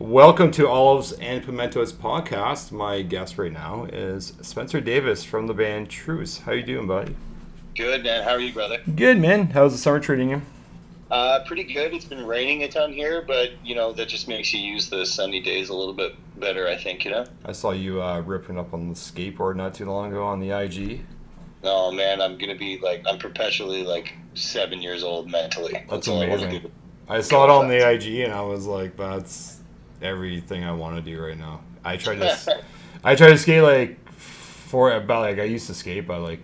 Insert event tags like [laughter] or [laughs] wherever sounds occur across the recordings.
Welcome to Olives and Pimentos podcast. My guest right now is Spencer Davis from the band Truce. How you doing, buddy? Good, man. How are you, brother? Good, man. How's the summer treating you? Uh, pretty good. It's been raining a ton here, but you know that just makes you use the sunny days a little bit better. I think you know. I saw you uh, ripping up on the skateboard not too long ago on the IG. Oh man, I'm gonna be like I'm perpetually like seven years old mentally. That's all amazing. I saw it on the IG and I was like, that's everything I want to do right now. I try to, [laughs] I tried to skate like for about like I used to skate about like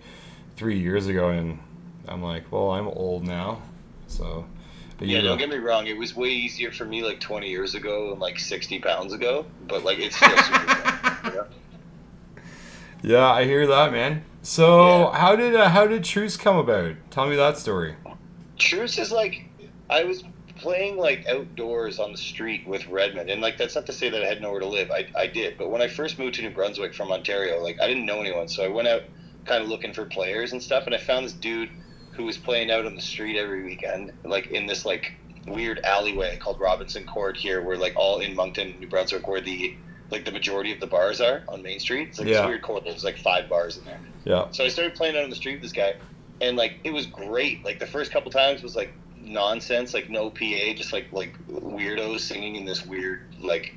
three years ago, and I'm like, well, I'm old now, so. a Yeah, year- don't get me wrong. It was way easier for me like 20 years ago and like 60 pounds ago, but like it's still super fun. You know? [laughs] Yeah, I hear that, man. So Yeah. how did uh, how did Truce come about? Tell me that story. Truce is like I was playing like outdoors on the street with Redmond, and like that's not to say that I had nowhere to live. I, I did, but when I first moved to New Brunswick from Ontario, like I didn't know anyone, so I went out kind of looking for players and stuff, and I found this dude who was playing out on the street every weekend, like in this like weird alleyway called Robinson Court here, where like all in Moncton, New Brunswick, where the like the majority of the bars are on Main Street. It's like Yeah. this weird court. There's like five bars in there. Yeah. So I started playing out on the street with this guy, and like it was great. Like the first couple times was like nonsense, like no PA, just like like weirdos singing in this weird like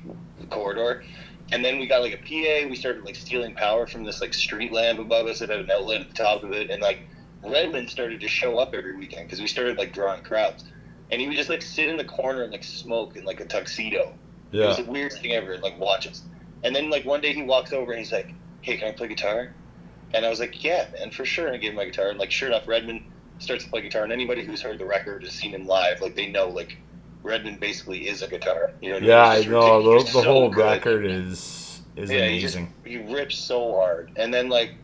corridor. And then we got like a PA. We started like stealing power from this like street lamp above us that had an outlet at the top of it, and like Redmond started to show up every weekend because we started like drawing crowds. And he would just like sit in the corner and like smoke in like a tuxedo. Yeah. It was the weirdest thing ever. Like watch us. And then like one day he walks over and he's like, "Hey, can I play guitar?" And I was like, "Yeah, man, for sure." And I gave him my guitar. And like sure enough, Redmond starts to play guitar. And anybody who's heard the record has seen him live, like they know like Redmond basically is a guitar. You know? Yeah, I know. The, the So whole good. record is is Yeah, he just amazing. he rips so hard, and then like,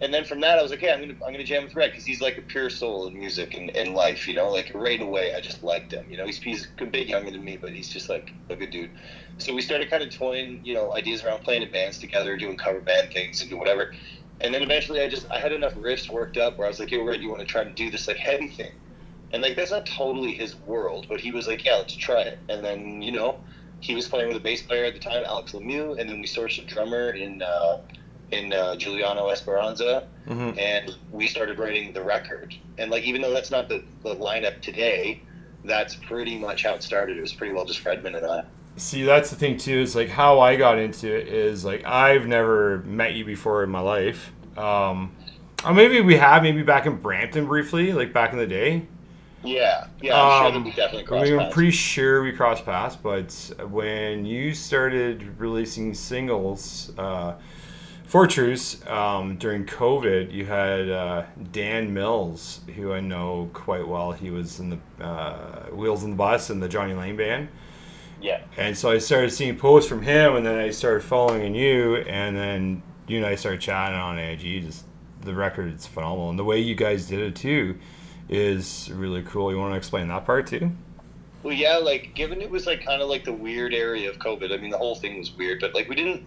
and then from that I was like, yeah, I'm gonna I'm gonna jam with Red because he's like a pure soul in music and, and life, you know. Like right away, I just liked him. You know, he's he's a bit younger than me, but he's just like a good dude. So we started kind of toying, you know, ideas around playing in bands together, doing cover band things, and do whatever. And then eventually, I just I had enough riffs worked up where I was like, yo, Red, you want to try to do this like heavy thing? And like that's not totally his world, but he was like, yeah, let's try it. And then you know, he was playing with a bass player at the time, Alex Lemieux, and then we sourced a drummer in uh, in uh, Giuliano Esperanza, hmm and we started writing the record. And like, even though that's not the, the lineup today, that's pretty much how it started. It was pretty well just Redmond and I. See, that's the thing too. Is like how I got into it is like I've never met you before in my life. Um, or maybe we have, maybe back in Brampton briefly, like back in the day. Yeah, yeah, I'm sure Um, that we definitely I mean, I'm pretty sure we crossed paths, but when you started releasing singles uh, for Truce um, during COVID, you had uh, Dan Mills, who I know quite well. He was in the uh, Wheels in the Bus and the Johnny Lane Band. Yeah, And so I started seeing posts from him, and then I started following you, and then you and I started chatting on IG. Just the record is phenomenal, and the way you guys did it too is really cool. You want to explain that part too? Well, yeah, like given it was like kind of like the weird area of COVID. I mean, the whole thing was weird, but like we didn't.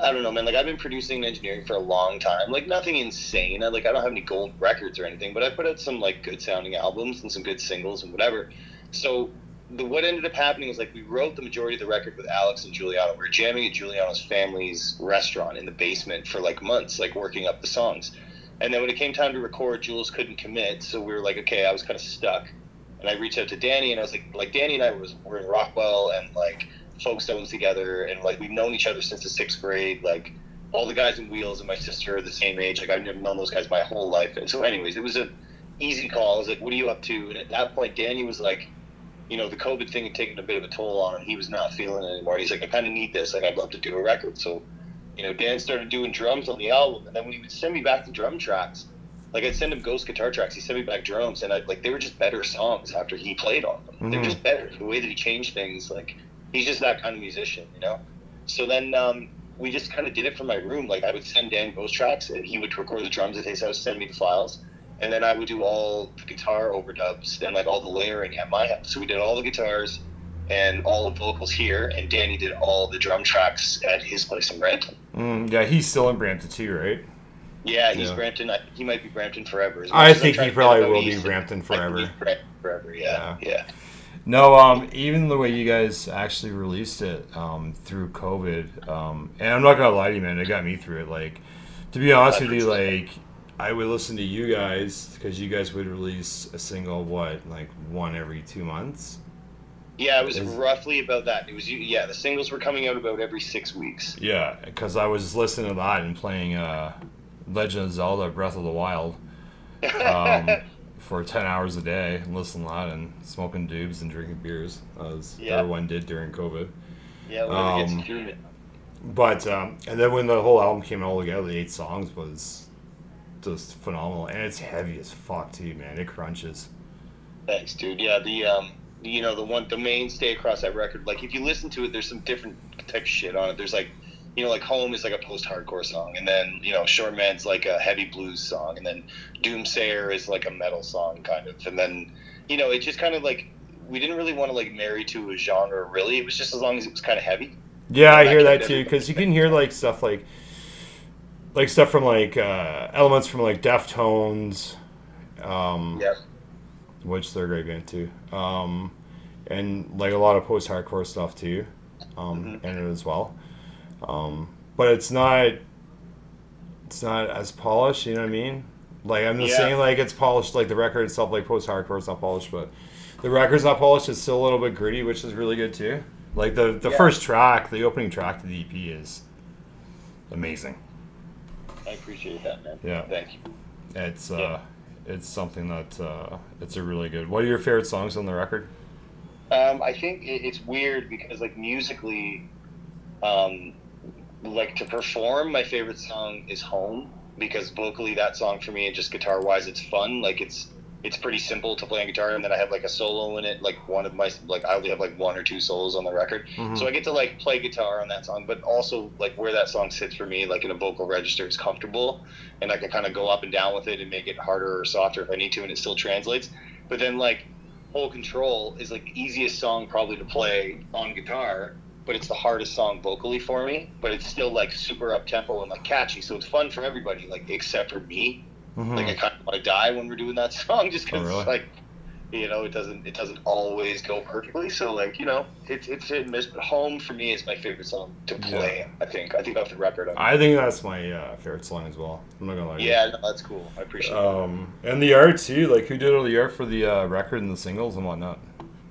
I don't know, man. Like I've been producing and engineering for a long time. Like nothing insane. I, like I don't have any gold records or anything, but I put out some like good sounding albums and some good singles and whatever. So the what ended up happening was like we wrote the majority of the record with Alex and Giuliano. We were jamming at Giuliano's family's restaurant in the basement for like months, like working up the songs. And then when it came time to record, Jules couldn't commit, so we were like, okay, I was kind of stuck. And I reached out to Danny, and I was like, like Danny and I was were in Rockwell and like Folkestones together, and like we've known each other since the sixth grade. Like all the guys in Wheels and my sister are the same age. Like I've known those guys my whole life. And so, anyways, it was a easy call. I was like, what are you up to? And at that point, Danny was like, you know, the COVID thing had taken a bit of a toll on him. He was not feeling it anymore. He's like, I kind of need this. Like I'd love to do a record. So you know, Dan started doing drums on the album, and then when he would send me back the drum tracks, like I'd send him ghost guitar tracks, he sent me back drums, and I like they were just better songs after he played on them. They were Mhm. just better. The way that he changed things, like he's just that kind of musician, you know. So then um, we just kind of did it from my room. Like I would send Dan ghost tracks, and he would record the drums at his house, send me the files, and then I would do all the guitar overdubs and like all the layering at my house. So we did all the guitars and all the vocals here, and Danny did all the drum tracks at his place in Brampton. Mm, yeah, he's still in Brampton too, right? Yeah, he's Yeah. Brampton. I, he might be Brampton forever. I think he probably get him out will be Brampton forever. Brampton forever. Yeah, yeah. No, um, even the way you guys actually released it um, through COVID, um, and I'm not gonna lie to you, man, it got me through it. Like, to be honest with you, like, I would listen to you guys because you guys would release a single, what, like one every two months. Yeah, it was Is- roughly about that. It was yeah, the singles were coming out about every six weeks. Yeah, because I was listening to that and playing uh, Legend of Zelda: Breath of the Wild um, [laughs] for ten hours a day, and listening to that and smoking doobs and drinking beers, as Yeah. everyone did during COVID. yeah, gets Um, through it. But um, and then when the whole album came all together, the eight songs was just phenomenal, and it's heavy as fuck too, man. It crunches. Thanks, dude. Yeah, the um, you know, the one, the mainstay across that record. Like, if you listen to it, there's some different type of shit on it. There's like, you know, like Home is like a post-hardcore song, and then you know, Short Man's like a heavy blues song, and then Doomsayer is like a metal song, kind of, and then you know, it just kind of like we didn't really want to like marry to a genre. Really, it was just as long as it was kind of heavy. Yeah, I hear that too, because you can hear like stuff like like stuff from like uh, elements from like Deftones. Um, Yeah. which they're a great band too. Um, and like a lot of post hardcore stuff too, um, Mhm. in it as well. Um, but it's not it's not as polished, you know what I mean? Like I'm just Yeah. saying like it's polished like the record itself, like post hardcore is not polished, but the record's not polished, it's still a little bit gritty, which is really good too. Like the the Yeah. first track, the opening track to the EP is amazing. I appreciate that, man. Yeah. Thank you. It's Yeah. uh it's something that uh it's a really good. What are your favorite songs on the record? Um, I think it, it's weird because like musically, um, like to perform, my favorite song is "Home" because vocally that song for me and just guitar wise, it's fun. Like it's it's pretty simple to play on guitar, and then I have like a solo in it. Like one of my like I only have like one or two solos on the record, Mhm. so I get to like play guitar on that song. But also like where that song sits for me, like in a vocal register, is comfortable, and I can kind of go up and down with it and make it harder or softer if I need to, and it still translates. But then like whole Control is like the easiest song probably to play on guitar, but it's the hardest song vocally for me. But it's still like super up tempo and like catchy, so it's fun for everybody, like except for me. Mhm. Like I want to die when we're doing that [laughs] song, just because Oh, really? like you know it doesn't it doesn't always go perfectly. So like you know it's it's hit and miss. But Home for me is my favorite song to play. I think I think off the record. I'm, I think that's my uh, favorite song as well. I'm not gonna lie. yeah, no, that's cool. I appreciate it. Um, and the art too. Like who did all the art for the uh, record and the singles and whatnot?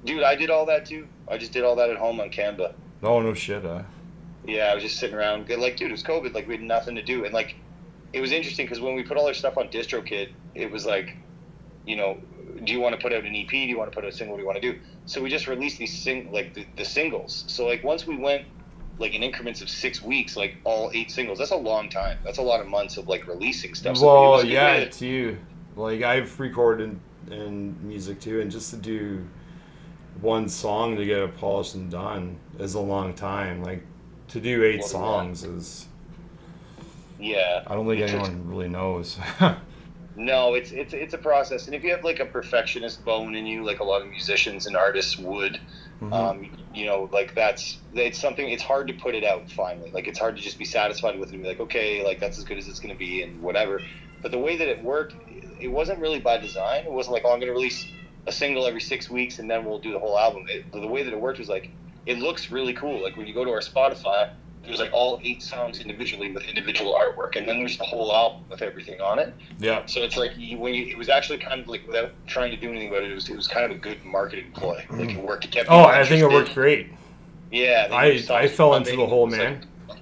Dude, I did all that too. I just did all that at home on Canva. No, no shit. Uh, Yeah, I was just sitting around. Like, dude, it was COVID. Like, we had nothing to do, and like, it was interesting because when we put all our stuff on DistroKid, it was like, you know, do you want to put out an EP? Do you want to put out a single? What do you want to do? So we just released these sing like the, the singles. So like once we went like in increments of six weeks, like all eight singles. That's a long time. That's a lot of months of like releasing stuff. So well, good yeah, to- too. Like I've recorded in music too, and just to do one song to get it polished and done is a long time. Like to do eight Well, yeah. songs is. Yeah. I don't think It takes- anyone really knows. [laughs] No, it's it's it's a process, and if you have like a perfectionist bone in you, like a lot of musicians and artists would, Mhm. um, you know, like that's it's something. It's hard to put it out finally. Like it's hard to just be satisfied with it and be like, okay, like that's as good as it's going to be and whatever. But the way that it worked, it wasn't really by design. It wasn't like, oh, I'm going to release a single every six weeks and then we'll do the whole album. It, the way that it worked was like, it looks really cool. Like when you go to our Spotify, there's like all eight songs individually with individual artwork, and then there's the whole album with everything on it. yeah. So it's like you, when you, it was actually kind of like without trying to do anything about it, it was it was kind of a good marketing ploy. Like it worked. It kept. Oh, I think it worked great. Yeah, I I fell into the hole, man. like-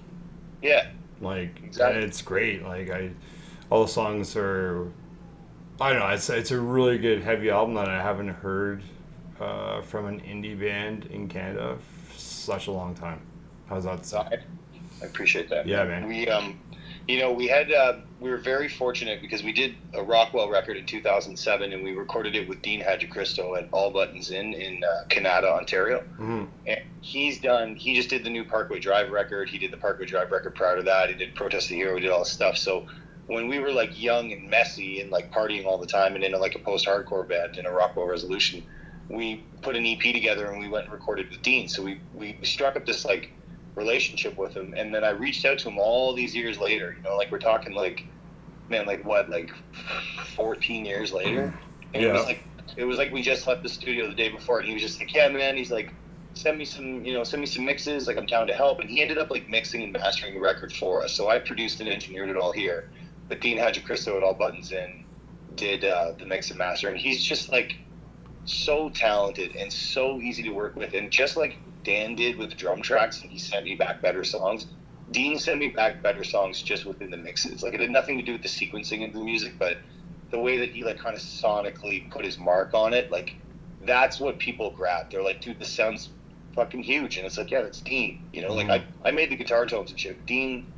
yeah, Like Exactly. it's great. Like I, all the songs are. I don't know. It's it's a really good heavy album that I haven't heard uh, from an indie band in Canada for such a long time. How's that so sound? I, appreciate that. Yeah, man. We um, you know, we had uh, we were very fortunate because we did a Rockwell record in 2007, and we recorded it with Dean Hadjicristo at All Buttons Inn in uh, Canada, Ontario. hmm And he's done. He just did the new Parkway Drive record. He did the Parkway Drive record prior to that. He did Protest the Hero. He did all this stuff. So when we were like young and messy and like partying all the time and in a, like a post-hardcore band in a Rockwell Resolution, we put an EP together and we went and recorded with Dean. So we we struck up this like relationship with him. And then I reached out to him all these years later. You know, like we're talking like man, like what, like 14 years later. And it was like it was like we just left the studio the day before, and he was just like, "Yeah, man." He's like, "Send me some, you know, send me some mixes. Like I'm down to help." And he ended up like mixing and mastering the record for us. So I produced and engineered it all here, but Dean Hadjicristo at All Buttons in did uh, the mix and master, and he's just like so talented and so easy to work with, and just like Dan did with drum tracks, and he sent me back better songs. Dean sent me back better songs just within the mixes. Like it had nothing to do with the sequencing of the music, but the way that he like kind of sonically put his mark on it, like that's what people grab. They're like, dude, this sounds fucking huge, and it's like, yeah, that's Dean. You know, like I, I made the guitar tones and shit. Dean,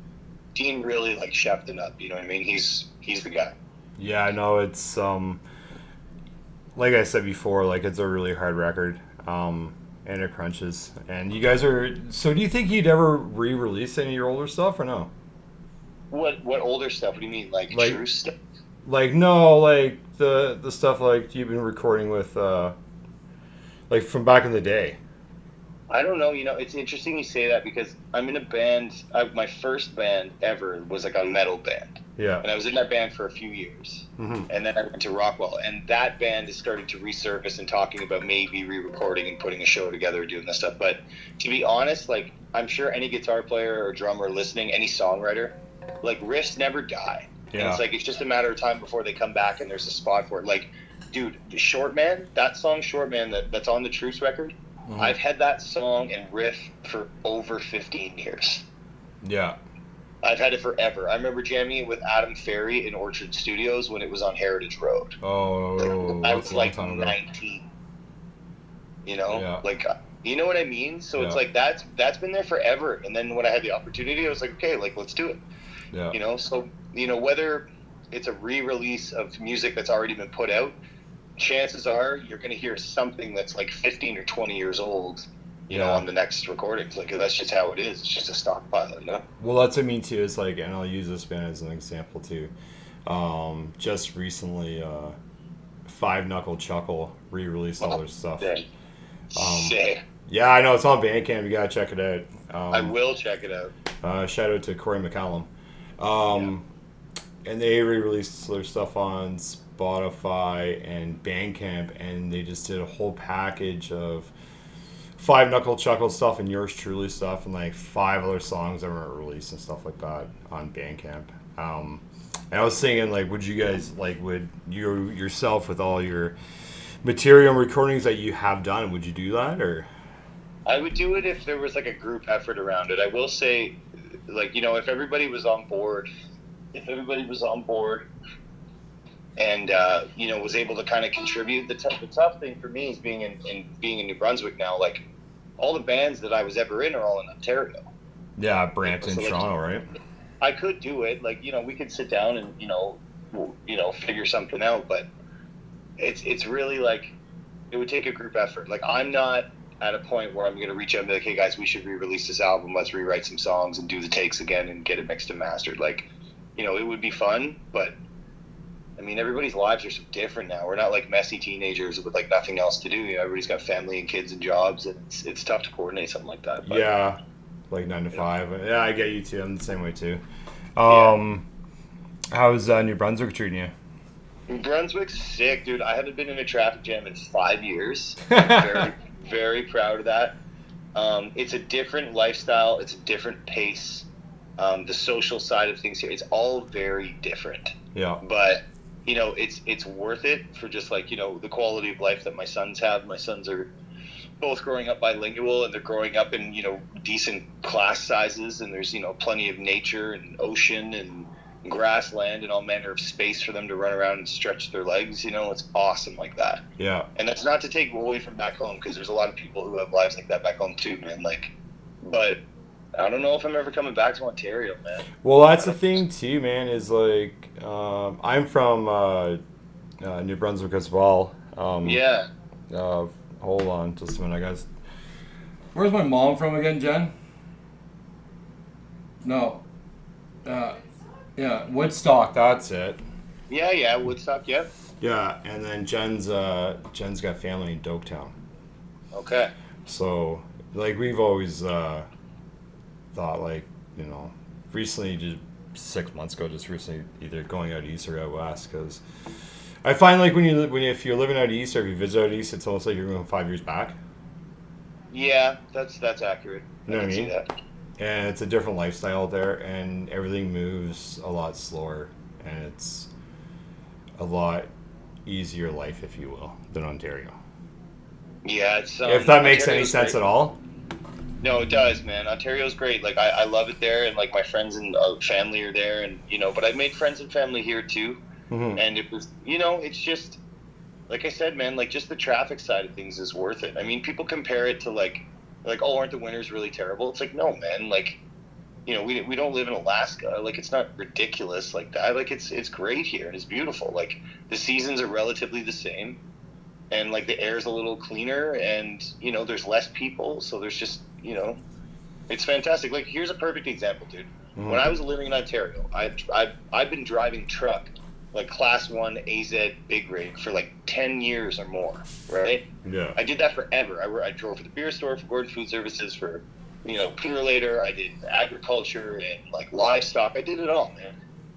Dean really like chefed it up. You know what I mean? He's he's the guy. Yeah, I know it's um, like I said before, like it's a really hard record. Um, and it crunches. And you guys are. So, do you think you'd ever re-release any of your older stuff or no? What what older stuff? What do you mean, like, Like- true stuff? Like no, like the the stuff like you've been recording with, uh, like from back in the day. I don't know. You know, it's interesting you say that because I'm in a band. I, my first band ever was like a metal band, Yeah. and I was in that band for a few years. hmm and then I went to Rockwell, and that band is starting to resurface and talking about maybe re-recording and putting a show together, doing this stuff. But to be honest, like I'm sure any guitar player or drummer listening, any songwriter, like riffs never die. And Yeah. it's like it's just a matter of time before they come back and there's a spot for it. Like, dude, the Short Man, that song Short Man that, that's on the Truce record, Mhm. I've had that song and riff for over 15 years. Yeah. I've had it forever. I remember jamming it with Adam Ferry in Orchard Studios when it was on Heritage Road. Oh, I that's was like. 19. You know, Yeah. like uh, you know what I mean. So it's like that's that's been there forever. And then when I had the opportunity, I was like, okay, like let's do it. Yeah. You know, so you know whether it's a re-release of music that's already been put out, chances are you're going to hear something that's like 15 or 20 years old. You know, on the next recordings, like that's just how it is. It's just a stockpile, you know. Well, that's what I mean too. Is like, and I'll use this band as an example too. Um, just recently, uh, Five Knuckle Chuckle re-released all their stuff. Yeah. Um, Yeah, I know it's on Bandcamp. You gotta check it out. Um, I will check it out. Uh, shout out to Corey McCallum. Um, And they re-released their stuff on Spotify and Bandcamp, and they just did a whole package of five knuckle chuckle stuff and yours truly stuff, and like five other songs that weren't released and stuff like that on Bandcamp. Um, and I was thinking, like, would you guys like, would you yourself with all your material and recordings that you have done, would you do that or? I would do it if there was like a group effort around it. I will say, like you know, if everybody was on board, if everybody was on board, and uh, you know was able to kind of contribute. The, t- the tough thing for me is being in, in being in New Brunswick now. Like all the bands that I was ever in are all in Ontario. Yeah, Brampton, So, like- Toronto, right? I could do it. Like you know, we could sit down and you know, you know, figure something out. But it's it's really like it would take a group effort. Like I'm not at a point where I'm going to reach out and be like, hey guys, we should re-release this album. Let's rewrite some songs and do the takes again and get it mixed and mastered. Like, you know, it would be fun, but. I mean, everybody's lives are so different now. We're not like messy teenagers with like nothing else to do. You know, everybody's got family and kids and jobs, and it's, it's tough to coordinate something like that. But yeah, like nine to five. Yeah, I get you too. I'm the same way too. Um, how's uh, New Brunswick treating you? New Brunswick's sick, dude. I haven't been in a traffic jam in five years. [laughs] very, very proud of that. Um, it's a different lifestyle. It's a different pace. Um, the social side of things here, it's all very different. yeah, But you know, it's it's worth it for just like you know the quality of life that my sons have. My sons are both growing up bilingual, and they're growing up in you know decent class sizes, and there's you know plenty of nature and ocean and grassland and all manner of space for them to run around and stretch their legs. You know, it's awesome like that. yeah, And that's not to take away from back home because there's a lot of people who have lives like that back home too, man. Like, but I don't know if I'm ever coming back to Ontario, man. Well, that's the thing too, man. Is like um, I'm from uh, uh, New Brunswick as well. Um, Yeah. Uh, hold on, just a minute, guys. Where's my mom from again, Jen? No. Uh, yeah, Woodstock. That's it. Yeah, yeah, Woodstock, yep. Yeah, and then Jen's uh, Jen's got family in Doaktown. Okay. So, like, we've always uh, thought, like, you know, recently, just six months ago, just recently, either going out east or out west, because I find like when you when you, if you're living out east or if you visit out east, it's almost like you're going five years back. Yeah, that's that's accurate. You know what I mean? that. and it's a different lifestyle there and everything moves a lot slower and it's a lot easier life if you will than ontario Yeah, it's. Um, if that makes any sense great. at all No, it does, man. Ontario's great. Like I, I love it there, and like my friends and uh, family are there, and you know. But I've made friends and family here too, Mhm. and it was, you know, it's just, like I said, man. Like just the traffic side of things is worth it. I mean, people compare it to like, like, oh, aren't the winters really terrible? It's like, no, man. Like, you know, we, we don't live in Alaska. Like, it's not ridiculous like that. Like, it's it's great here and it's beautiful. Like, the seasons are relatively the same, and like the air's a little cleaner, and you know, there's less people, so there's just you know, it's fantastic. Like, here's a perfect example, dude. Mhm. When I was living in Ontario, I I've, I've been driving truck, like Class One AZ big rig for like ten years or more, right? yeah I did that forever. I, I drove for the beer store, for Gordon Food Services, for you know Later. I did agriculture and like livestock. I did it all, man.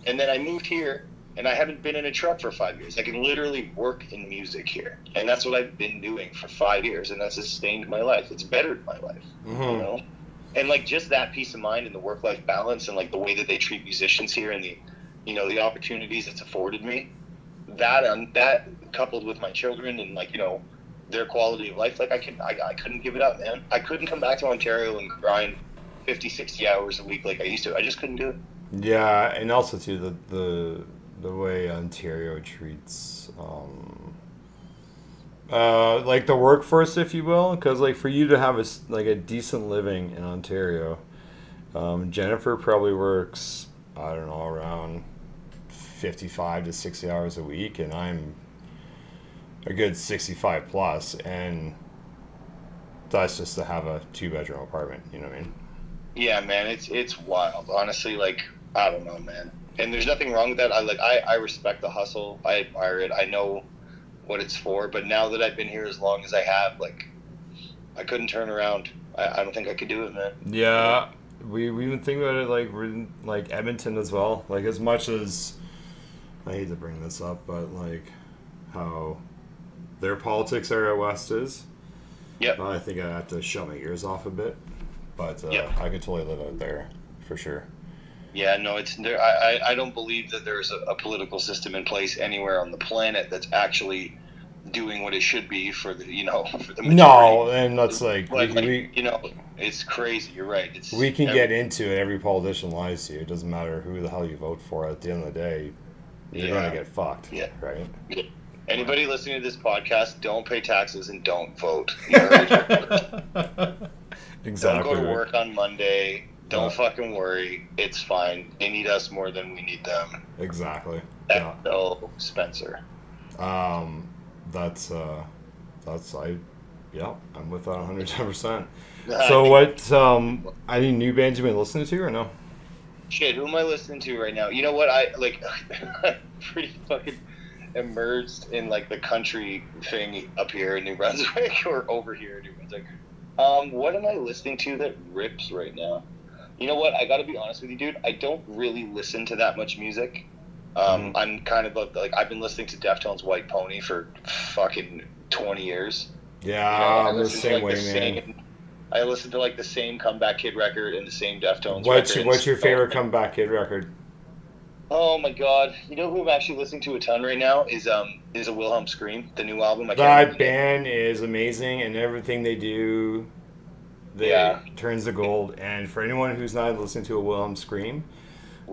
And then I moved here, and I haven't been in a truck for five years. I can literally work in music here, and that's what I've been doing for five years, and that's sustained my life. It's bettered my life, you Mhm. know. And like just that peace of mind and the work-life balance, and like the way that they treat musicians here, and the you know the opportunities it's afforded me. That um, that coupled with my children and like you know their quality of life like i can I, I couldn't give it up man i couldn't come back to ontario and grind 50 60 hours a week like i used to i just couldn't do it yeah and also too the the the way ontario treats um uh like the workforce if you will because like for you to have a like a decent living in ontario um, jennifer probably works i don't know around 55 to 60 hours a week and i'm a good 65 plus and that's just to have a two bedroom apartment you know what i mean? Yeah man it's it's wild. Honestly like i don't know man and there's nothing wrong with that i like i, I respect the hustle i admire it i know what it's for but now that i've been here as long as i have like i couldn't turn around i, I don't think i could do it man Yeah, we we even think about it like we're in, like Edmonton as well. Like as much as I hate to bring this up, but like how their politics are out west is. Yep. I think I have to shut my ears off a bit, but uh, Yep. I could totally live out there for sure. Yeah, no, it's there. I, I, don't believe that there's a, a political system in place anywhere on the planet that's actually doing what it should be for the you know for the majority. No, and that's like we, like, we you know, it's crazy. You're right. It's we can every- get into it. Every politician lies to you. It doesn't matter who the hell you vote for. At the end of the day, you're Yeah. gonna get fucked. Yeah. Right. anybody listening to this podcast. Don't pay taxes and don't vote. [laughs] You heard it. exactly. Don't go to work on Monday. Don't Yeah. fucking worry. It's fine. They need us more than we need them. Exactly. Yeah. No, Spencer. Um, that's uh, that's I, yeah, I'm with that 110. percent [laughs] So what? Um, any new bands you've been listening to or no? Shit, who am I listening to right now? You know what? I like I'm [laughs] pretty fucking immersed in like the country thing up here in New Brunswick [laughs] or over here in New Brunswick. Um, what am I listening to that rips right now? You know what? I got to be honest with you, dude. I don't really listen to that much music. Um, Mhm. I'm kind of a, like I've been listening to Deftones' White Pony for fucking 20 years. Yeah, You know, the listen to, same like, way, the man. same- I listen to like the same Comeback Kid record and the same Deftones. What's record your, what's your favorite comeback kid record? Oh my god! You know who I'm actually listening to a ton right now is um is a Wilhelm Scream, the new album. That remember the name. band is amazing, and everything they do, they Yeah. turns to gold. And for anyone who's not listening to a Wilhelm Scream,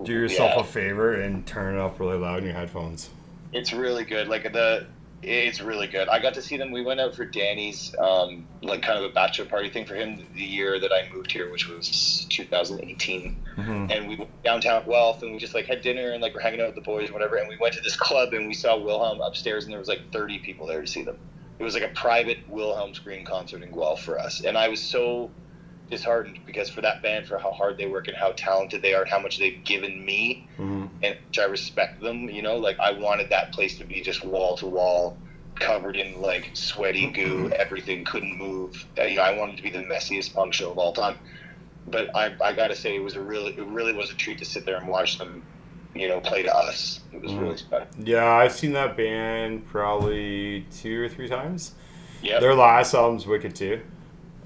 do yourself Yeah. a favor and turn it up really loud in your headphones. It's really good. Like the, it's really good. I got to see them. We went out for Danny's, um, like kind of a bachelor party thing for him the year that I moved here, which was 2018. Mm-hmm. And we went downtown Guelph, and we just like had dinner and like we're hanging out with the boys, or whatever. And we went to this club, and we saw Wilhelm upstairs, and there was like 30 people there to see them. It was like a private Wilhelm Scream concert in Guelph for us, and I was so disheartened because for that band, for how hard they work and how talented they are, and how much they've given me, Mm-hmm. and which I respect them. You know, like I wanted that place to be just wall to wall, covered in like sweaty goo. Everything couldn't move. Uh, You know, I wanted to be the messiest punk show of all time. But I, I gotta say, it was a really, it really was a treat to sit there and watch them you know, play to us. It was Mhm. really special. Yeah, I've seen that band probably two or three times. Yeah. Their last album's wicked too.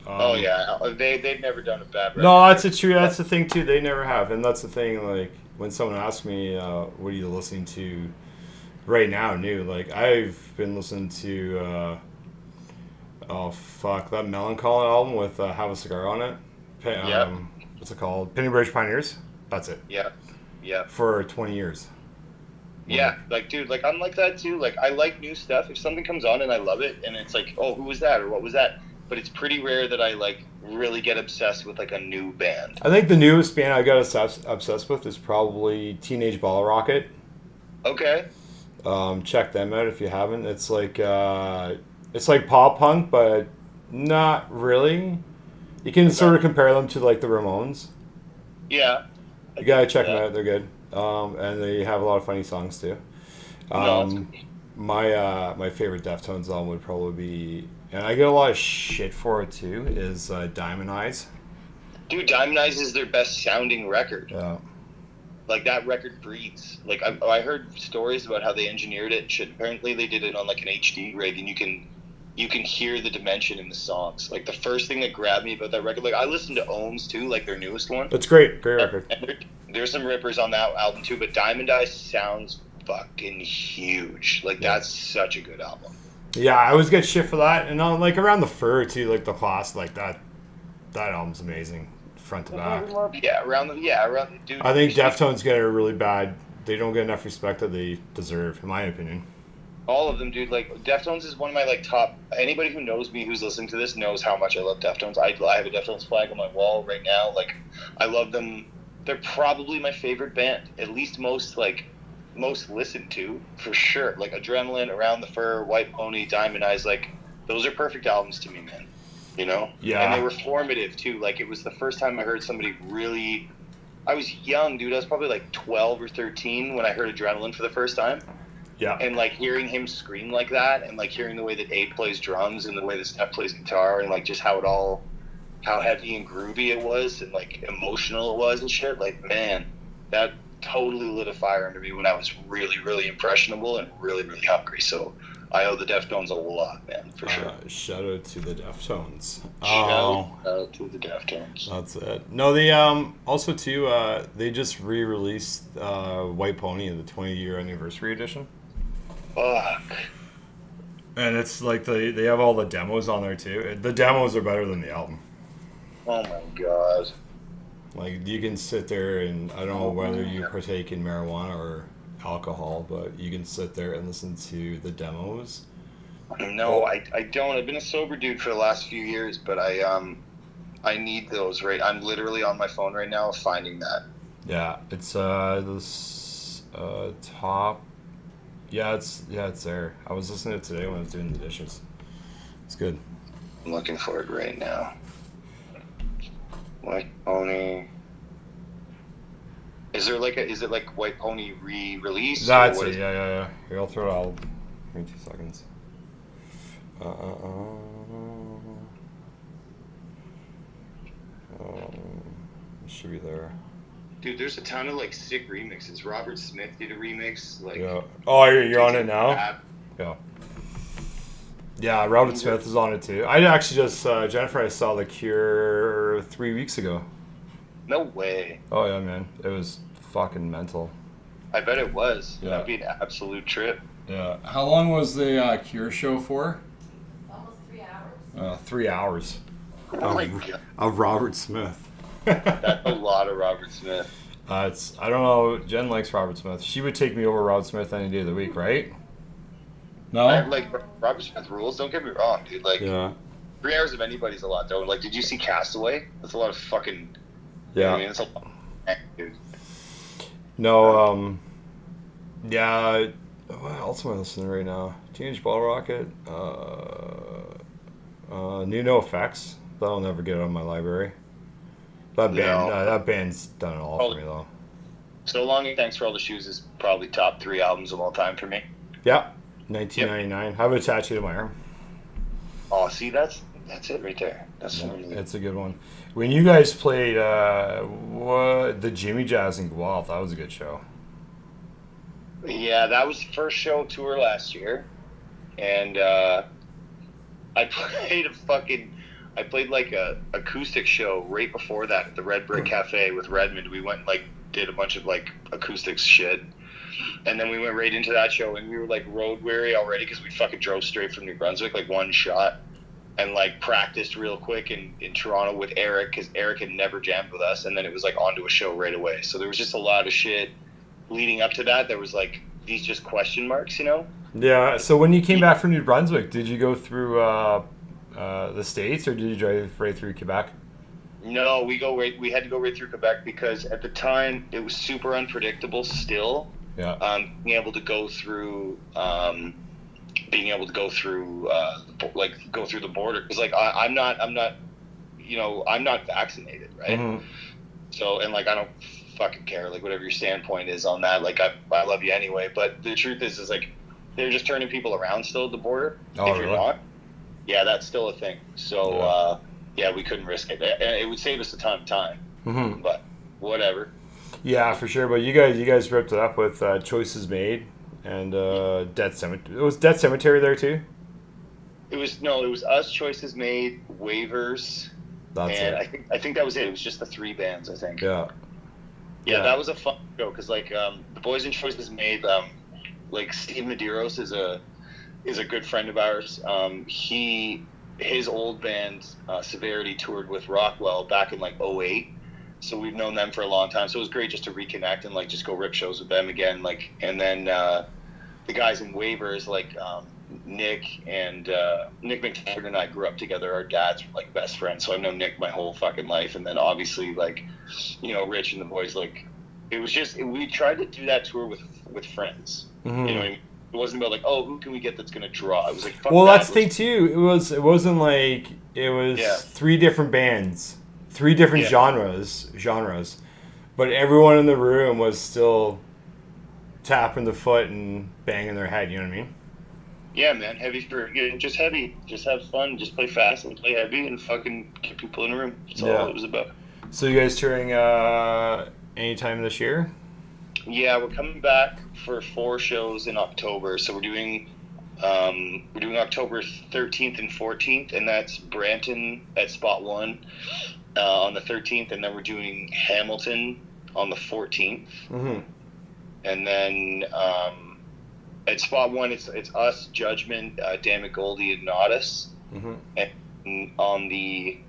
Um, oh yeah, they they've never done a bad. record. No, that's a true. That's the thing too. They never have, and that's the thing. Like when someone asks me, uh, "What are you listening to right now?" New, like I've been listening to. Uh, oh fuck that Millencolin album with uh, "Have a Cigar" on it. Um, what's it called? Pennybridge Pioneers. That's it. Yeah, yeah, For twenty years. yeah. Like, dude, like I'm like that too. Like, I like new stuff. If something comes on and I love it, and it's like, oh, who was that or what was that? But it's pretty rare that I like really get obsessed with like a new band. I think the newest band I got obsessed, obsessed with is probably Teenage Bottlerocket. Okay. Um, check them out if you haven't. It's like uh, it's like pop punk, but not really. You can sort of compare them to like the Ramones. Yeah. You gotta check them out; they're good, um, and they have a lot of funny songs too. No, Um, my uh, my favorite Deftones album would probably be, and I get a lot of shit for it too. Is uh, Diamond Eyes? Dude, Diamond Eyes is their best sounding record. Yeah, Like that record breathes. Like I, I heard stories about how they engineered it. Shit, apparently they did it on like an HD rig, and you can, you can hear the dimension in the songs. Like the first thing that grabbed me about that record, like I listened to Ohms too, like their newest one. it's great, great record. There, there's some rippers on that album too, but Diamond Eyes sounds fucking huge. Like that's such a good album. Yeah, I always get shit for that, and uh, like around the fur too, like the class, like that. That album's amazing, front to back. Yeah, around the yeah around dude. I think Deftones get a really bad. They don't get enough respect that they deserve, in my opinion. All of them, dude. Like Deftones is one of my like top. Anybody who knows me who's listening to this knows how much I love Deftones. I, I have a Deftones flag on my wall right now. Like I love them. They're probably my favorite band. At least most like most listened to for sure. Like Adrenaline, Around the Fur, White Pony, Diamond Eyes. Like those are perfect albums to me, man. You know. Yeah. And they were formative too. Like it was the first time I heard somebody really. I was young, dude. I was probably like 12 or 13 when I heard Adrenaline for the first time Yeah, and like hearing him scream like that and like hearing the way that Abe plays drums and the way that Steph plays guitar and like just how it all how heavy and groovy it was and like emotional it was and shit like man that totally lit a fire under me when I was really really impressionable and really really hungry so I owe the Deftones a lot man for sure uh, shout out to the Deftones. Oh, Shout out to the Deftones that's it. No, they um also too. Uh, they just re-released uh, White Pony, in the 20 year anniversary edition, fuck and it's like they they have all the demos on there too. The demos are better than the album. oh my god Like you can sit there and I don't know whether you partake in marijuana or alcohol, but you can sit there and listen to the demos. No, I, I don't. I've been a sober dude for the last few years, but I um I need those right. I'm literally on my phone right now finding that. Yeah, it's uh this uh top. Yeah, it's yeah, it's there. I was listening to it today when I was doing the dishes. It's good. I'm looking for it right now. White Pony. Is there like a is it like White Pony re-release? That's it. Yeah, yeah, yeah. Here, I'll throw it out. Give me two seconds. Uh, uh, uh. Um, should be there. Dude, there's a ton of like sick remixes. Robert Smith did a remix. Like Yeah. Oh, you're, you're on it now. Bad. Yeah. Yeah, Robert Smith is on it too. I actually just uh, Jennifer. I saw The Cure three weeks ago. No way. Oh yeah, man, it was fucking mental. I bet it was. Yeah. That'd be an absolute trip. Yeah. How long was the uh, Cure show for? Almost three hours. Uh, three hours. Oh my god. Of Robert Smith. That's a lot of Robert Smith. Uh, it's I don't know. Jen likes Robert Smith. She would take me over Robert Smith any day of the week, right? No. I, like Robert Smith rules. Don't get me wrong, dude. Like yeah. three hours of anybody's a lot, though. Like, did you see Castaway? That's a lot of fucking. know I mean, Yeah. it's a lot, dude. No. Um. Yeah. What else am I listening to right now? Teenage Bottlerocket. Uh. Uh. New NOFX. That'll never get out of my library. That band. No. Uh, that band's done it all for me though. So long and thanks for all the shoes is probably top three albums of all time for me. Yeah. 1999. I have a tattoo to my arm. Oh, see, that's that's it right there. That's Yeah, what I'm- a good one. When you guys played uh, what the Jimmy Jazz in Guelph, that was a good show. Yeah, that was the first show tour last year, and uh, I [laughs] played a fucking. I played like a acoustic show right before that at the Red Brick Cafe with Redmond. We went and, like did a bunch of like acoustics shit, and then we went right into that show, and we were like road weary already because we fucking drove straight from New Brunswick, like one shot, and like practiced real quick in in Toronto with Eric because Eric had never jammed with us, and then it was like onto a show right away. So there was just a lot of shit leading up to that. There was like these just question marks, you know. Yeah. So when you came back from New Brunswick, did you go through uh, uh, the states or did you drive right through Quebec? No, we go right. We had to go right through Quebec because at the time it was super unpredictable. Still, Yeah. um, being able to go through, um, being able to go through, uh, like go through the border because like I, I'm not, I'm not, you know, I'm not vaccinated, right? Mhm. So and like I don't fucking care, like whatever your standpoint is on that. Like I, I love you anyway. But the truth is, is like they're just turning people around still at the border. Oh, if you're really? not, yeah, that's still a thing. So Yeah. uh, yeah, we couldn't risk it. It would save us a ton of time, Mhm. but whatever. Yeah, for sure. But you guys, you guys ripped it up with uh, choices made and uh, Death Cemetery. It was Death Cemetery there too. It was no, it was us. Choices made, waivers, That's and it. I think I think that was it. It was just the three bands. I think. yeah. Yeah, Yeah. that was a fun show because like um, the boys in choices made um, like Steve Medeiros is a is a good friend of ours. Um, he his old band uh, Severity toured with Rockwell back in like 08. So we've known them for a long time. So it was great just to reconnect and like just go rip shows with them again. Like and then uh, the guys in waivers like um, Nick and uh, Nick McTaggart and I grew up together. Our dads were like best friends. So I've known Nick my whole fucking life. And then obviously like you know, Rich and the boys, like, it was just we tried to do that tour with with friends. Mhm. You know, what I mean? It wasn't about like, oh, who can we get that's gonna draw? It was like, fuck Well, that. that's the thing too. It was. It wasn't like it was Yeah. three different bands, three different Yeah. genres, genres, but everyone in the room was still tapping the foot and banging their head. You know what I mean? Yeah, man, heavy for yeah, just heavy, just have fun, just play fast and play heavy and fucking get people in the room. That's Yeah. all it was about. So you guys touring uh, anytime this year? Yeah, we're coming back for four shows in October. So we're doing um, we're doing October 13th and 14th, and that's Brampton at Spot One uh, on the 13th, and then we're doing Hamilton on the 14th. Mm-hmm. and then um, at spot one, it's it's us, Judgment, uh, Dammit Goldie, and Nodus. Mm-hmm. And on the,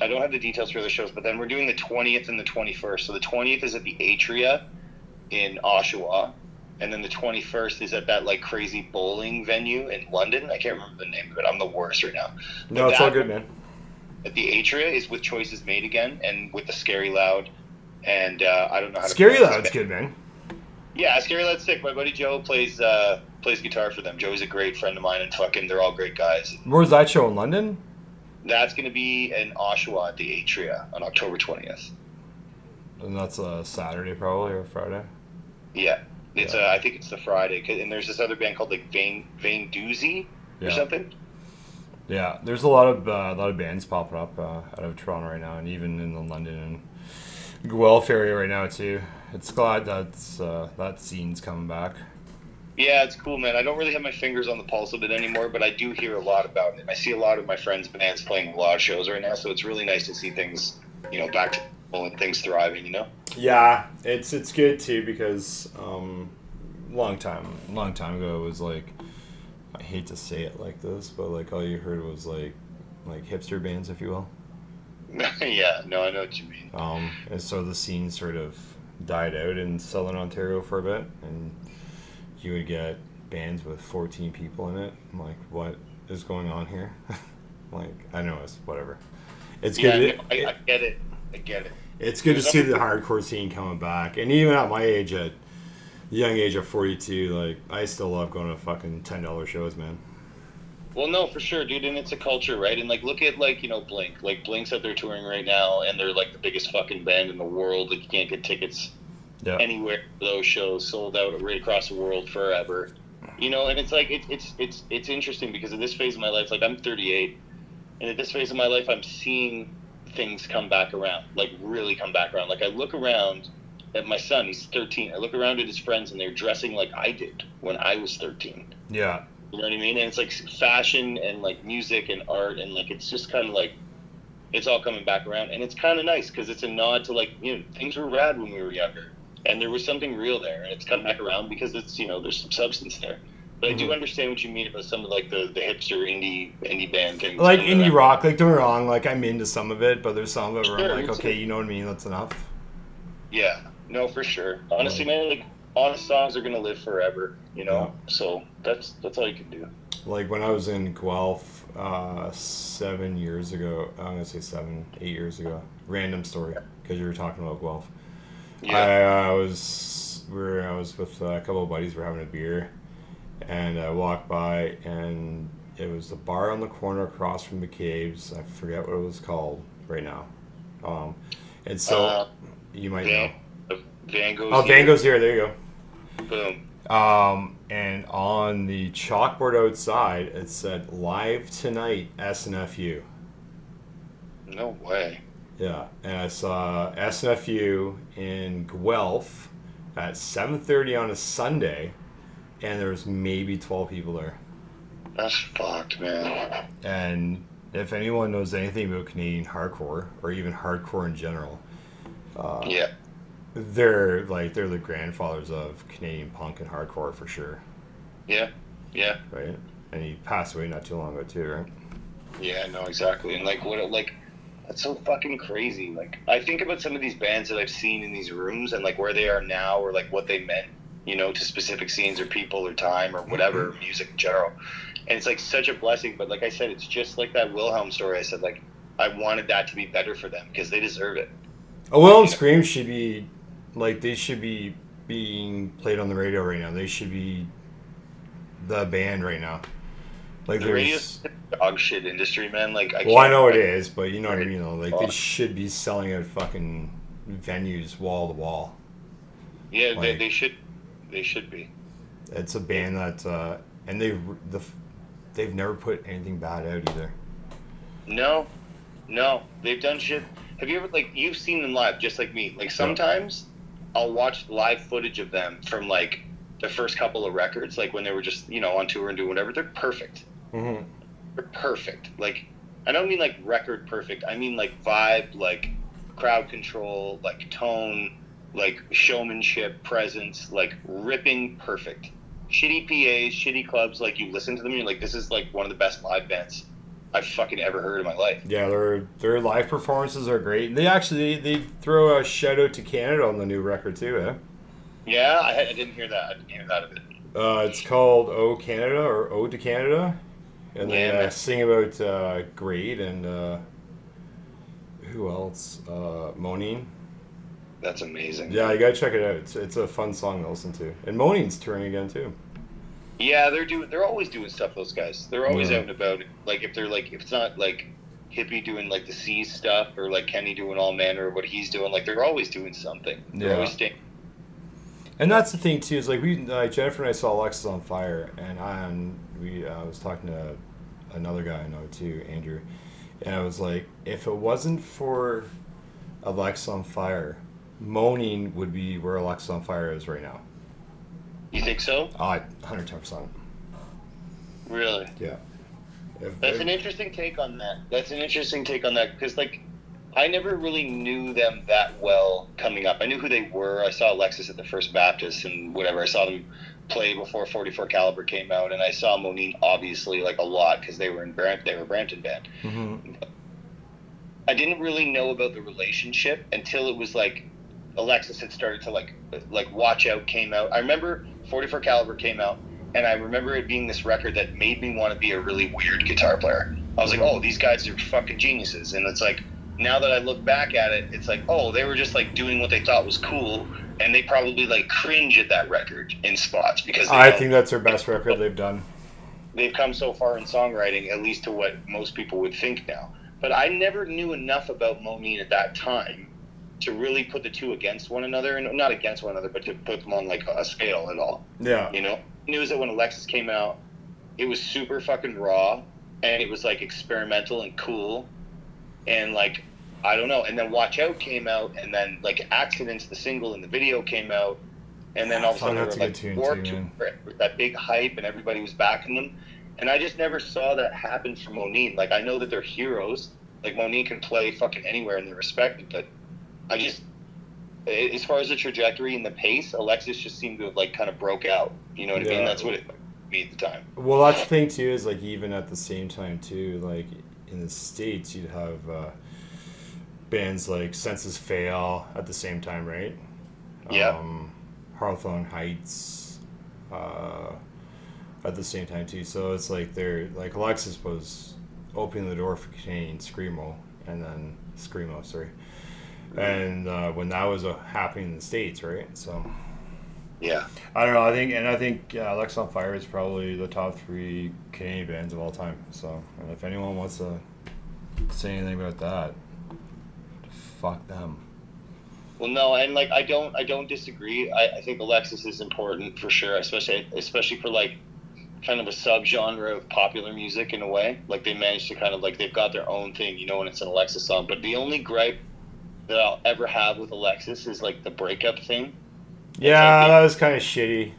I don't have the details for the shows, but then we're doing the twentieth and the twenty first. So the twentieth is at the Atria in Oshawa, and then the twenty first is at that like crazy bowling venue in London. I can't remember the name of it. I'm the worst right now. No, But it's all good, man. At the Atria is with choices made again, and with the Scary Loud. And uh, I don't know how to Scary pronounce Loud's it. good, man. Yeah, Scary Loud's sick. My buddy Joe plays uh, plays guitar for them. Joey's a great friend of mine, and fucking, they're all great guys. Where's that show in London? That's going to be in Oshawa at the Atria on October twentieth. And that's a Saturday, probably or Friday. Yeah, it's Yeah. uh, I think it's the Friday, and there's this other band called like Vane Vane Doozy or Yeah. something. Yeah, there's a lot of uh, a lot of bands popping up uh, out of Toronto right now, and even in the London and Guelph area right now too. It's glad that's uh, that scene's coming back. Yeah, it's cool, man. I don't really have my fingers on the pulse of it anymore, but I do hear a lot about it. I see a lot of my friends' bands playing a lot of shows right now, so it's really nice to see things, you know, back to and things thriving. You know. Yeah, it's it's good too because um, long time long time ago it was like I hate to say it like this, but like all you heard was like like hipster bands, if you will. [laughs] yeah, no, I know what you mean. Um, and so the scene sort of died out in Southern Ontario for a bit, and you would get bands with 14 people in it. I'm like, what is going on here? [laughs] like, I know it's whatever. It's Yeah, good. I, I get it. I get it. It's good to see the hardcore scene coming back, and even at my age, at the young age of 42, like I still love going to fucking ten dollar shows, man. Well, no, for sure, dude, and it's a culture, right? And like, look at like you know Blink. Like Blink's out there touring right now, and they're like the biggest fucking band in the world. Like you can't get tickets Yeah. anywhere for those shows, sold out right across the world forever. You know, and it's like it's it's it's it's interesting because at this phase of my life, like I'm 38, and at this phase of my life, I'm seeing things come back around, like really come back around. Like I look around, at my son. He's 13. I look around at his friends, and they're dressing like I did when I was 13. Yeah. You know what I mean? And it's like fashion and like music and art, and like it's just kind of like it's all coming back around, and it's kind of nice because it's a nod to like you know things were rad when we were younger, and there was something real there, and it's come back around because it's you know there's some substance there. But I do understand what you mean about some of like the, the hipster indie indie band things. Like indie rock, like don't get me wrong, like I'm into some of it, but there's some of it where Sure, I'm like, okay, you know what I mean? That's enough. Yeah, no, for sure. Honestly, man, like honest songs are gonna live forever. You know, so that's that's all you can do. Like when I was in Guelph uh, seven years ago, I'm gonna say seven, eight years ago. Random story because you were talking about Guelph. Yeah, I uh, was we were, I was with a couple of buddies. We are having a beer, and I walked by, and it was the bar on the corner across from the caves. I forget what it was called right now. Um, and so Uh, you might know. Van, Van Gogh's. Oh, Van Gogh's here. There you Boom. go. Um, and on the chalkboard outside, it said "Live tonight, SNFU." No way. Yeah, and I saw SNFU in Guelph at 7:30 on a Sunday, and there was maybe 12 people there. That's fucked, man. And if anyone knows anything about Canadian hardcore or even hardcore in general, uh, Yeah. they're like they're the grandfathers of Canadian punk and hardcore for sure, Yeah. Yeah. right? And he passed away not too long ago too, right? Yeah, no, exactly. And like what like that's so fucking crazy. Like I think about some of these bands that I've seen in these rooms and like where they are now or like what they meant, you know, to specific scenes or people or time or whatever, mm-hmm. music in general. And it's like such a blessing, but like I said, it's just like that Wilhelm story. I said like I wanted that to be better for them because they deserve it. A Wilhelm Scream should be like they should be being played on the radio right now. They should be the band right now. Like The radio there's dog shit industry, man. Like I well, I know it is, but you know what I mean. Though. Like they should be selling out fucking venues wall to wall. Yeah, they, they should they should be. It's a band that uh, and they the they've never put anything bad out either. No, no, they've done shit. Have you ever like you've seen them live, just like me? Like sometimes I'll watch live footage of them from like the first couple of records, like when they were just you know on tour and doing whatever. They're perfect. Mm-hmm. They're perfect. Like I don't mean like record perfect. I mean like vibe, like crowd control, like tone, like showmanship, presence, like ripping perfect. Shitty PAs, shitty clubs. Like you listen to them, and you're like, this is like one of the best live bands I've fucking ever heard in my life. Yeah, their their live performances are great. They actually they throw a shout out to Canada on the new record too. Eh? Yeah, I, I didn't hear that. I didn't hear that of it. Uh, it's called "Oh Canada" or "Ode to Canada," and they Yeah, uh, sing about uh, Grade and uh, who else? Uh, Moneen. That's amazing. Yeah, you gotta check it out. It's, it's a fun song to listen to. And Moneen's touring again too. Yeah, they're doing. They're always doing stuff. Those guys. They're always Yeah. out and about. Like if they're like, if it's not like hippie doing like the C's stuff or like Kenny doing all manner of what he's doing, like they're always doing something. They're Yeah. always staying. And that's the thing too is like we uh, Jennifer and I saw Alexisonfire, and I and we uh, was talking to another guy I know too, Andrew, and I was like, if it wasn't for Alexisonfire, Moneen would be where Alexisonfire is right now. You think so? Uh, hundred ten percent. Really? Yeah. If, That's an interesting take on that. That's an interesting take on that because like I never really knew them that well coming up. I knew who they were. I saw Alexis at the First Baptist and whatever. I saw them play before 44 Caliber came out, and I saw Moneen obviously like a lot because they were in Brant. They were a Brampton band. Mhm. I didn't really know about the relationship until it was like Alexis had started to like like Watch Out came out. I remember 44 Caliber came out, and I remember it being this record that made me want to be a really weird guitar player. I was like, mm-hmm. oh, these guys are fucking geniuses, and it's like now that I look back at it, it's like, oh, they were just like doing what they thought was cool, and they probably like cringe at that record in spots because I think that's their best record they've done. they've come so far in songwriting, at least to what most people would think now. But I never knew enough about Moneen at that time to really put the two against one another, and not against one another, but to put them on like a scale at all. Yeah. You know, news that when Alexis came out, it was super fucking raw, and it was like experimental and cool, and like I don't know. And then Watch Out came out, and then like Accidents, the single and the video came out, and then all of a sudden they were like Warped too, that big hype, and everybody was backing them. And I just never saw that happen for Moneen. Like I know that they're heroes. Like Moneen can play fucking anywhere and they're respected, but I just as far as the trajectory and the pace, Alexis just seemed to have like kind of broke out. You know what I mean? That's what it me at the time. Well, that's the thing too. Is like even at the same time too, like in the states, you'd have uh, bands like Senses Fail at the same time, right? Yeah. Um, Hawthorne Heights uh, at the same time too. So it's like they're like Alexis was opening the door for Canadian screamo, and then screamo, sorry. And uh, when that was uh, happening in the states, right? So. Yeah. I don't know. I think, and I think uh, Alexisonfire is probably the top three Canadian bands of all time. So, and if anyone wants to say anything about that, fuck them. Well, no, and like I don't, I don't disagree. I, I think Alexis is important for sure, especially, especially for like kind of a subgenre of popular music in a way. Like they managed to kind of like they've got their own thing, you know, when it's an Alexis song. But the only gripe that I'll ever have with Alexis is like the breakup thing. Yeah, like they- that was kind of shitty.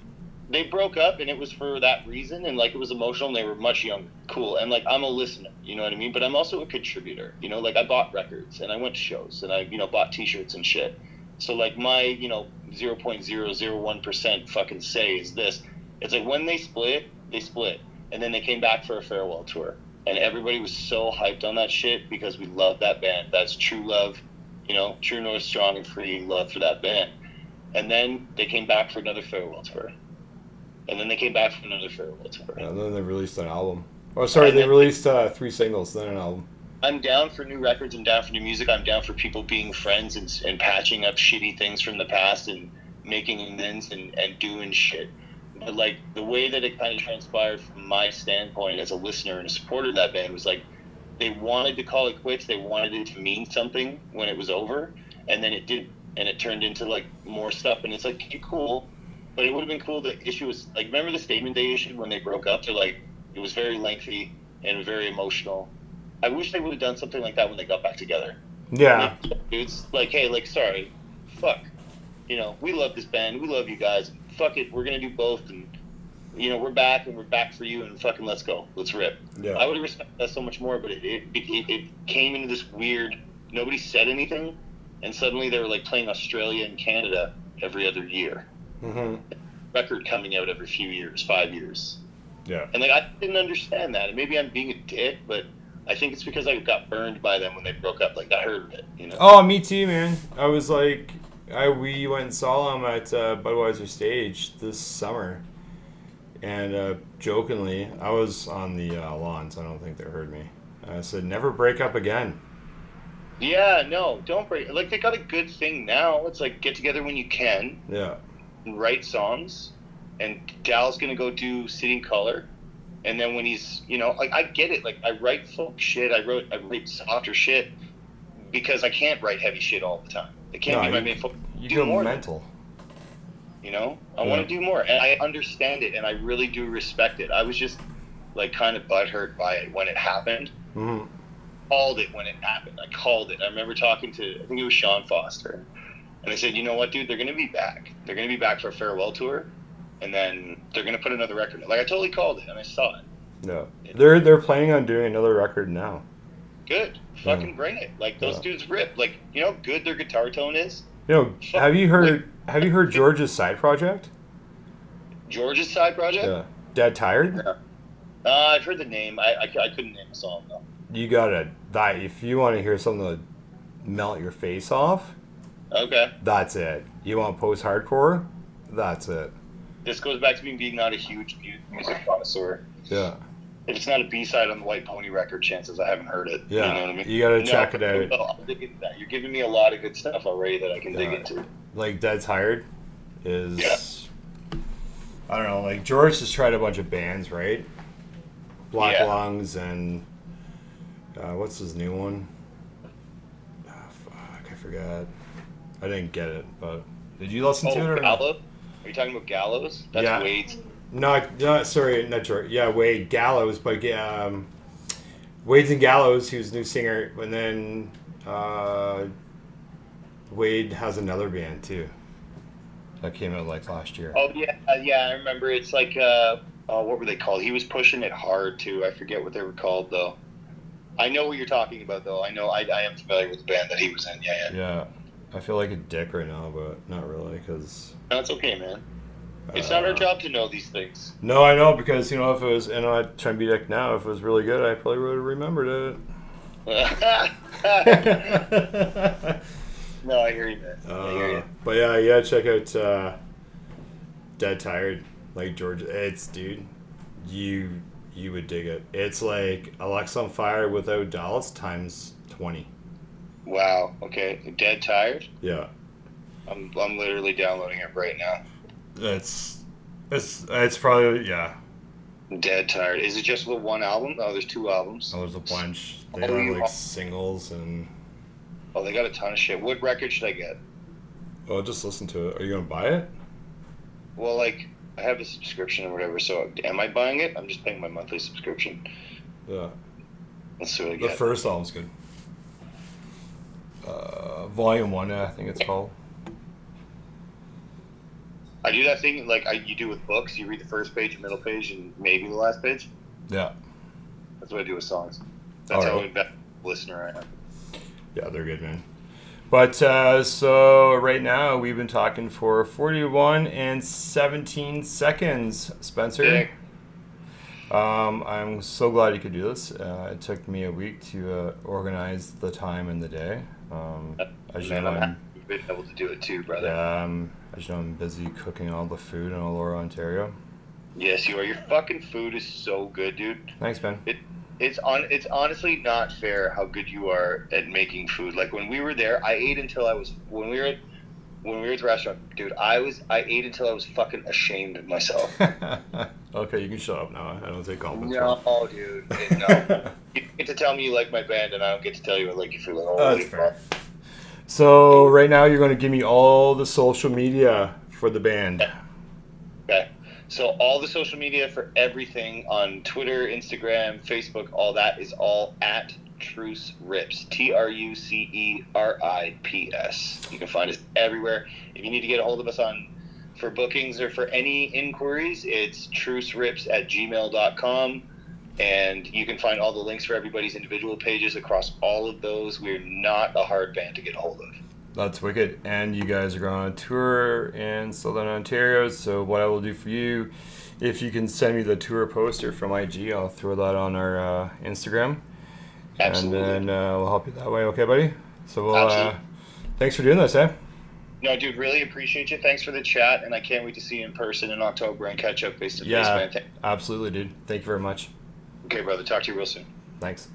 They broke up, and it was for that reason, and like it was emotional. and They were much younger, cool, and like I'm a listener, you know what I mean. But I'm also a contributor, you know. Like I bought records, and I went to shows, and I, you know, bought T-shirts and shit. So like my, you know, 0.001 percent fucking say is this. It's like when they split, they split, and then they came back for a farewell tour, and everybody was so hyped on that shit because we love that band. That's true love, you know, true north, strong and free love for that band. And then they came back for another farewell tour, and then they came back for another farewell tour. And then they released an album. Oh, sorry, And they released uh, three singles, then an album. I'm down for new records. I'm down for new music. I'm down for people being friends and, and patching up shitty things from the past and making amends and, and doing shit. But like the way that it kind of transpired from my standpoint as a listener and a supporter of that band was like they wanted to call it quits. They wanted it to mean something when it was over, and then it did, and it turned into like more stuff. And it's like okay, cool, but it would have been cool. The issue was like remember the statement they issued when they broke up. They're like it was very lengthy and very emotional. I wish they would have done something like that when they got back together. Yeah. Like, it's like, hey, like, sorry, fuck. You know, we love this band. We love you guys. Fuck it. We're gonna do both, and you know, we're back, and we're back for you, and fucking let's go. Let's rip. Yeah. I would have respected that so much more, but it it, it it came into this weird. Nobody said anything, and suddenly they were like playing Australia and Canada every other year. hmm Record coming out every few years, five years. Yeah. And like I didn't understand that, and maybe I'm being a dick, but I think it's because I got burned by them when they broke up. Like I heard of it, you know. Oh, me too, man. I was like, I we went and saw them at uh, Budweiser stage this summer, and uh, jokingly, I was on the uh, lawn, so I don't think they heard me. I said, "Never break up again." Yeah, no, don't break. Like they got a good thing now. It's like get together when you can, Yeah. write songs, and Dal's gonna go do City Color, and then when he's, you know, like I get it. Like I write folk shit. I wrote, I write softer shit because I can't write heavy shit all the time. It can't No, be my you- main focus. You go mental. You know, I Yeah. want to do more, and I understand it, and I really do respect it. I was just like kind of butthurt by it when it happened. hmm Called it when it happened. I called it. I remember talking to I think it was Sean Foster, and I said, you know what, dude, they're gonna be back. They're gonna be back for a farewell tour, and then they're gonna put another record. Like I totally called it, and I saw it. Yeah. They're they're planning on doing another record now. Good, fucking bring it. Like those Yeah. dudes rip. Like you know how good their guitar tone is. You know, have you heard have you heard George's side project? George's side project. Yeah. Dead Tired. Uh, I've heard the name. I, I, I couldn't name a song though. You gotta that if you want to hear something to melt your face off. Okay. That's it. You want post hardcore? That's it. This goes back to me being not a huge music connoisseur. Yeah. If it's not a B side on the White Pony record, chances I haven't heard it. Yeah. You know what I mean? You gotta No, check it out. well, I'll dig into that. You're giving me a lot of good stuff already that I can dig into. Like Dead Tired is I don't know, like George has tried a bunch of bands, right? Black Yeah. Lungs and uh, what's his new one? Ah, fuck, I forgot. I didn't get it, but did you listen Oh, to it or not? Gallows? Are you talking about Gallows? That's Yeah. Wade's. Not, not sorry, not George. Yeah, Wade Gallows, but um, Wade's and Gallows, he was new singer, and then Uh, Wade has another band too. That came out like last year. Oh yeah, uh, yeah, I remember. It's like uh, oh, what were they called? He was pushing it hard too. I forget what they were called though. I know what you're talking about though. I know I, I am familiar with the band that he was in. Yeah, yeah. Yeah, I feel like a dick right now, but not really, because. No, okay, man. It's not our job to know these things. No, I know because you know if it was, and I try and be like now, if it was really good, I probably would have remembered it. [laughs] [laughs] no, I hear you, man. I hear Uh, you. but yeah, gotta check out uh, Dead Tired, like George. It's dude, you you would dig it. It's like Alexisonfire without Dallas times twenty. Wow. Okay. Dead tired. Yeah, I'm I'm literally downloading it right now. it's it's it's probably yeah. Dead tired. Is it just the one album? Oh, there's two albums. Oh, there's a bunch. They Oh, have like singles and Oh, they got a ton of shit. What record should I get? oh, just listen to it. Are you gonna buy it? Well, like I have a subscription or whatever. So am I buying it? I'm just paying my monthly subscription. Yeah. Let's see what I get. The first album's good. Uh, volume one, I think it's called. I do that thing like I, you do with books. You read the first page, middle page, and maybe the last page. Yeah. That's what I do with songs. That's how Alright. invested listener I am. Yeah, they're good, man. But uh, so right now we've been talking for 41 and 17 seconds, Spencer. Um, I'm so glad you could do this. Uh, it took me a week to uh, organize the time and the day. Um, as you know, I'm you've been able to do it too, brother. um, as you know, I'm busy cooking all the food in Aurora, Ontario. Yes, you are. Your fucking food is so good, dude. Thanks, man. It's on. It's honestly not fair how good you are at making food. Like when we were there, I ate until I was. When we were at, when we were at the restaurant, dude, I was. I ate until I was fucking ashamed of myself. [laughs] okay, you can shut up now. I don't take compliments. no, dude, no. [laughs] You get to tell me you like my band, and I don't get to tell you I like your food. Like, holy That's fair. So right now you're going to give me all the social media for the band. So all the social media for everything on Twitter, Instagram, Facebook, all that is all at Truce Rips. T R U C E R I P S. You can find us everywhere. If you need to get a hold of us on for bookings or for any inquiries, it's trucerips at gmail.com. And you can find all the links for everybody's individual pages across all of those. We're not a hard band to get a hold of. That's wicked. And you guys are going on a tour in Southern Ontario. So what I will do for you, if you can send me the tour poster from IG, I'll throw that on our uh, Instagram, Absolutely. and then uh, we'll help you that way. Okay, buddy. So we'll. Uh, thanks for doing this, eh? No, dude, really appreciate you. Thanks for the chat, and I can't wait to see you in person in October and catch up face to face, Yeah. man. Th- Absolutely, dude. Thank you very much. Okay, brother. Talk to you real soon. Thanks.